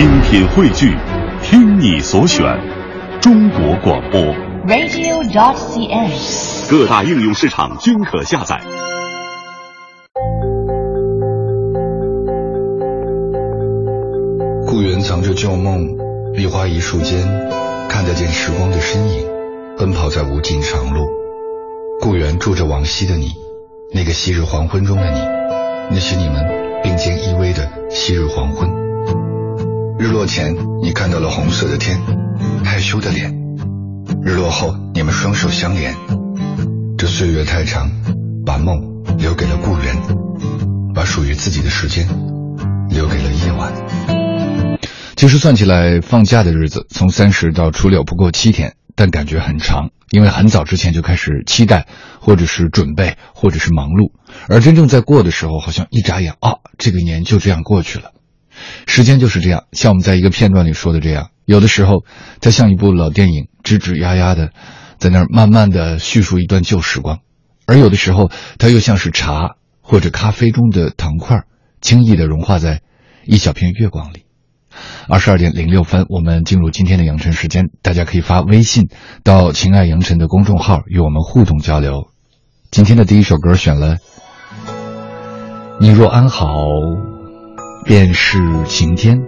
精品汇聚，听你所选，中国广播。radio.dot.cn，。各大应用市场均可下载。故园藏着旧梦，梨花一树间，看得见时光的身影，奔跑在无尽长路。故园住着往昔的你，那个昔日黄昏中的你，那些你们并肩依偎的昔日黄昏。日落前，你看到了红色的天，害羞的脸；日落后，你们双手相连。这岁月太长，把梦留给了故人，把属于自己的时间留给了夜晚。其实算起来，放假的日子从三十到初六不过七天，但感觉很长，因为很早之前就开始期待，或者是准备，或者是忙碌，而真正在过的时候，好像一眨眼啊，这个年就这样过去了。时间就是这样，像我们在一个片段里说的这样，有的时候它像一部老电影，吱吱呀呀的，在那儿慢慢的叙述一段旧时光，而有的时候它又像是茶或者咖啡中的糖块，轻易的融化在一小片月光里。二十二点零六分，我们进入今天的羊城时间，大家可以发微信到“情爱羊城”的公众号与我们互动交流。今天的第一首歌选了《你若安好，便是晴天》。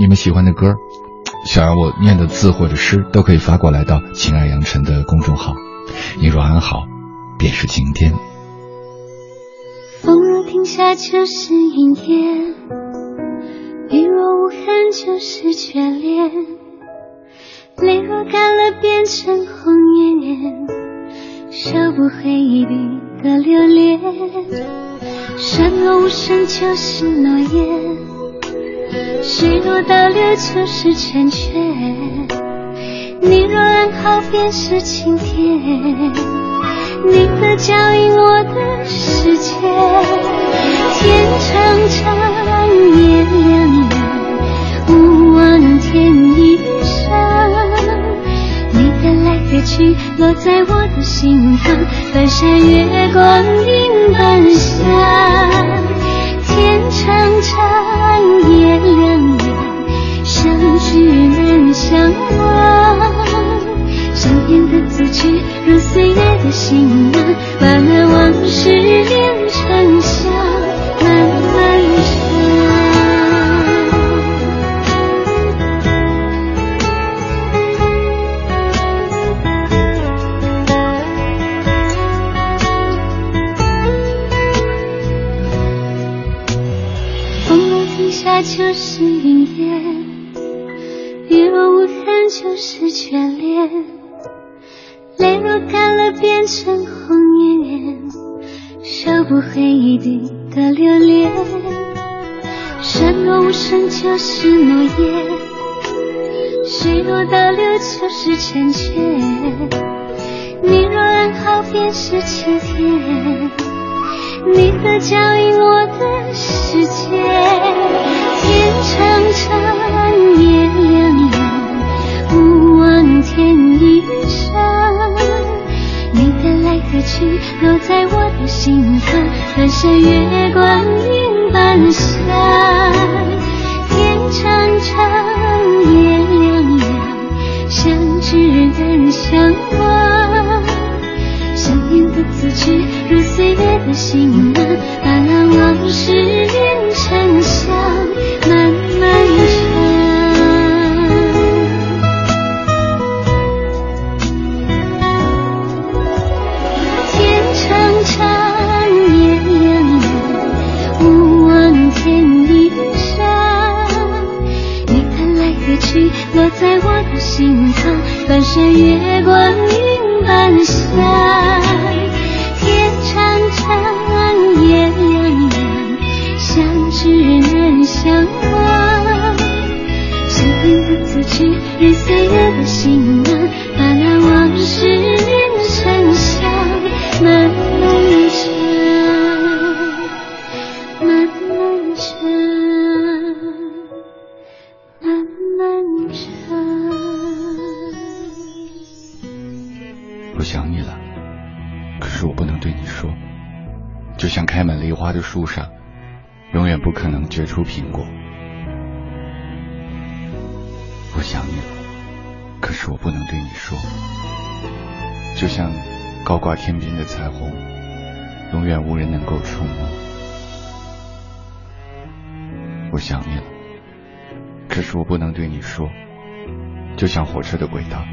你们喜欢的歌，想要我念的字或者诗，都可以发过来到“情爱羊城”的公众号。你若安好，便是晴天。风若停下，就是阴天。雨若无痕，就是眷恋；泪若干了，变成红颜。收不回一滴的留恋。山若无声，就是诺言；水若倒流，就是成全。你若安好，便是晴天。你的脚印，我的世界。天长长，夜凉凉，勿忘天一声。你的来的去，落在我的心房，翻山越光奔向。天长长，夜凉凉，相聚难相忘。身边的字句，如岁月的行囊，把那往事连成香，下，就是云烟。雨若无痕，就是眷恋；泪若干了，变成红颜，收不回一地的留恋。山若无声，就是诺言；水若倒流，就是成全。你若安好，便是晴天。你的脚印，我的世界。天长长，夜凉凉，勿忘天一声。你的来和去，落在我的心房，翻山越光阴般香。心藏，半山越光阴般香。天长长，夜凉凉，相知难相忘。想念的字句，任岁月的行囊，我想你了，可是我不能对你说，就像开满梨花的树上，永远不可能结出苹果。我想你了，可是我不能对你说。就像高挂天边的彩虹，永远无人能够触摸。我想你了，可是我不能对你说。就像火车的轨道，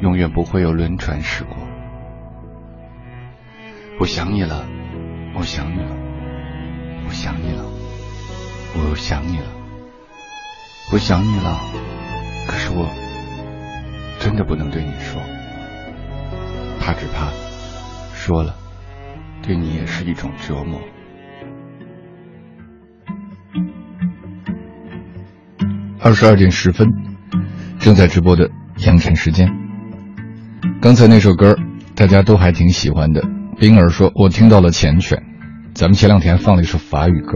永远不会有轮船驶过。我想你了，我想你了，我想你了，我想你了，我想你了。可是我真的不能对你说，怕只怕说了，对你也是一种折磨。二十二点十分，正在直播的阳晨时间。刚才那首歌大家都还挺喜欢的。冰儿说：“我听到了缱绻。”咱们前两天放了一首法语歌，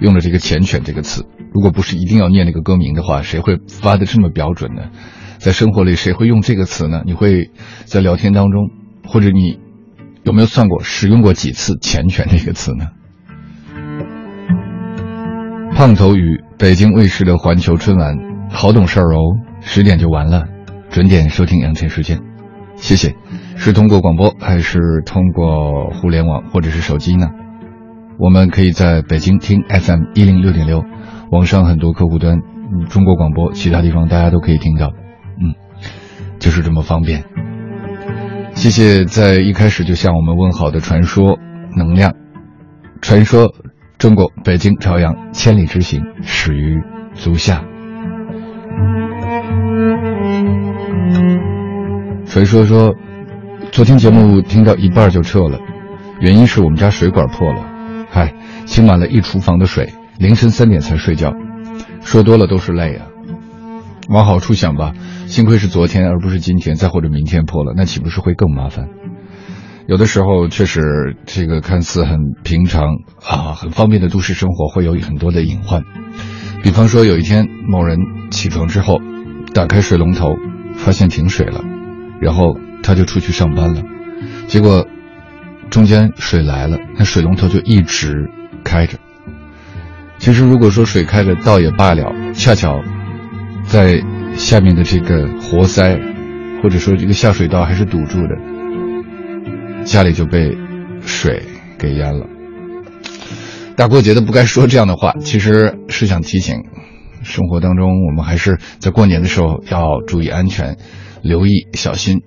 用了这个“缱绻”这个词。如果不是一定要念那个歌名的话，谁会发的这么标准呢？在生活里，谁会用这个词呢？你会在聊天当中，或者你有没有算过使用过几次“缱绻”这个词呢？胖头鱼，北京卫视的环球春晚，好懂事儿哦，十点就完了，准点收听阳晨时间，谢谢。是通过广播还是通过互联网或者是手机呢？我们可以在北京听 FM 一零六点六，网上很多客户端，中国广播其他地方大家都可以听到，嗯，就是这么方便。谢谢在一开始就向我们问好的传说能量，传说中国北京朝阳千里之行始于足下，传说说。昨天节目听到一半就撤了，原因是我们家水管破了，嗨，清满了一厨房的水，凌晨三点才睡觉，说多了都是泪啊。往好处想吧，幸亏是昨天而不是今天，再或者明天破了，那岂不是会更麻烦？有的时候确实，这个看似很平常啊、很方便的都市生活会有很多的隐患，比方说有一天某人起床之后，打开水龙头，发现停水了，然后。他就出去上班了，结果中间水来了，那水龙头就一直开着。其实如果说水开着倒也罢了，恰巧在下面的这个活塞，或者说这个下水道还是堵住的，家里就被水给淹了。大过节的不该说这样的话，其实是想提醒，生活当中我们还是在过年的时候要注意安全，留意小心。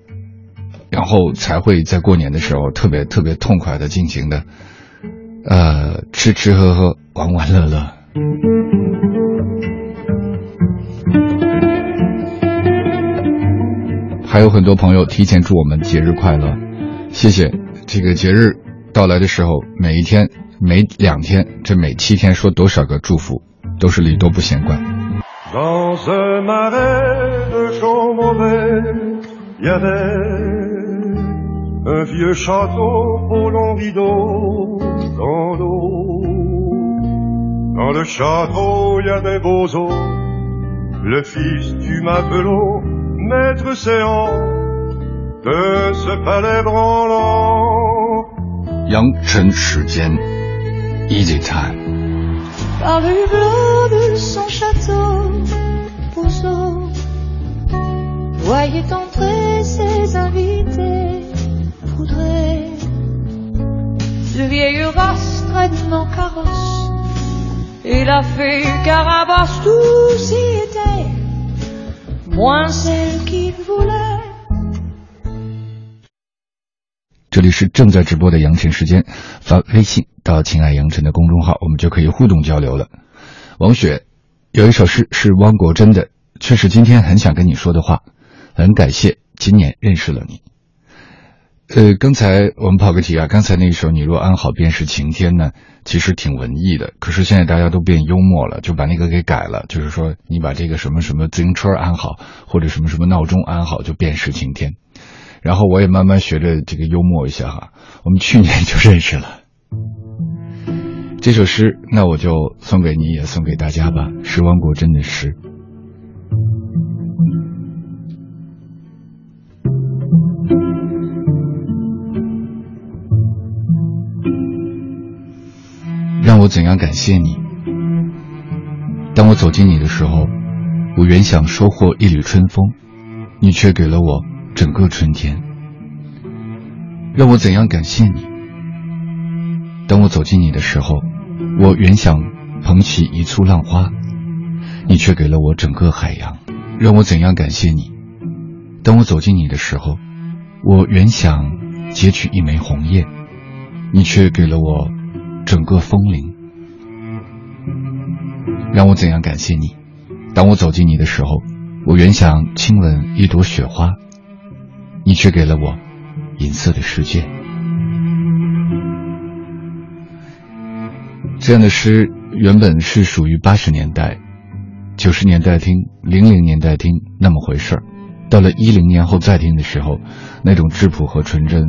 然后才会在过年的时候特别特别痛快的进行的，呃，吃吃喝喝，玩玩乐乐。还有很多朋友提前祝我们节日快乐，谢谢。这个节日到来的时候，每一天、每两天，这每七天说多少个祝福，都是礼多不嫌怪。Dans ce marais de chaux mauvais, il y avait un vieux château au long rideau dans l'eau. Dans le château, il y a des beaux os, le fils du matelot, maître séant de ce palais branlant. 扬尘时间，一 time。son château, Rousseau voyait entrer ses invités ce vieil race traîne en carrosse et la fée Carabasse tous y étaient moins celle qui voulait 这里是正在直播的杨晨时间，发微信到“亲爱杨晨”的公众号，我们就可以互动交流了。王雪 有一首诗是汪国真的，却是今天很想跟你说的话。很感谢今年认识了你。呃，刚才我们跑个题啊，刚才那一首《你若安好便是晴天》呢，其实挺文艺的。可是现在大家都变幽默了，就把那个给改了，就是说你把这个什么什么自行车安好，或者什么什么闹钟安好，就便是晴天。然后我也慢慢学着这个幽默一下哈。我们去年就认识了。这首诗，那我就送给你，也送给大家吧，是汪国真的诗。让我怎样感谢你？当我走近你的时候，我原想收获一缕春风，你却给了我整个春天。让我怎样感谢你？当我走进你的时候，我原想捧起一簇浪花，你却给了我整个海洋。让我怎样感谢你？当我走进你的时候，我原想截取一枚红叶，你却给了我整个枫林。让我怎样感谢你？当我走进你的时候，我原想亲吻一朵雪花，你却给了我银色的世界。这样的诗原本是属于八十年代、九十年代听、零零年代听那么回事儿，到了一零年后再听的时候，那种质朴和纯真，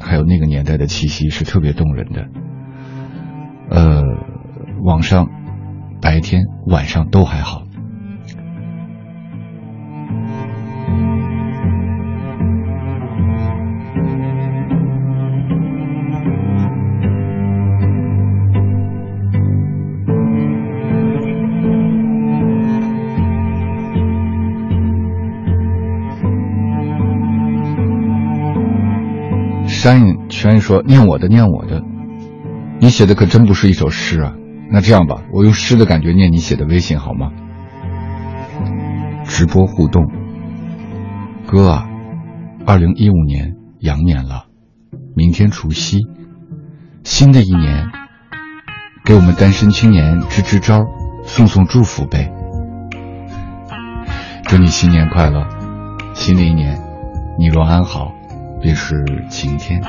还有那个年代的气息是特别动人的。呃，网上。白天晚上都还好。山影全意说：“念我的，念我的，你写的可真不是一首诗啊。”那这样吧，我用诗的感觉念你写的微信好吗？直播互动，哥啊，二零一五年羊年了，明天除夕，新的一年，给我们单身青年支支招，送送祝福呗。祝你新年快乐，新的一年，你若安好，便是晴天。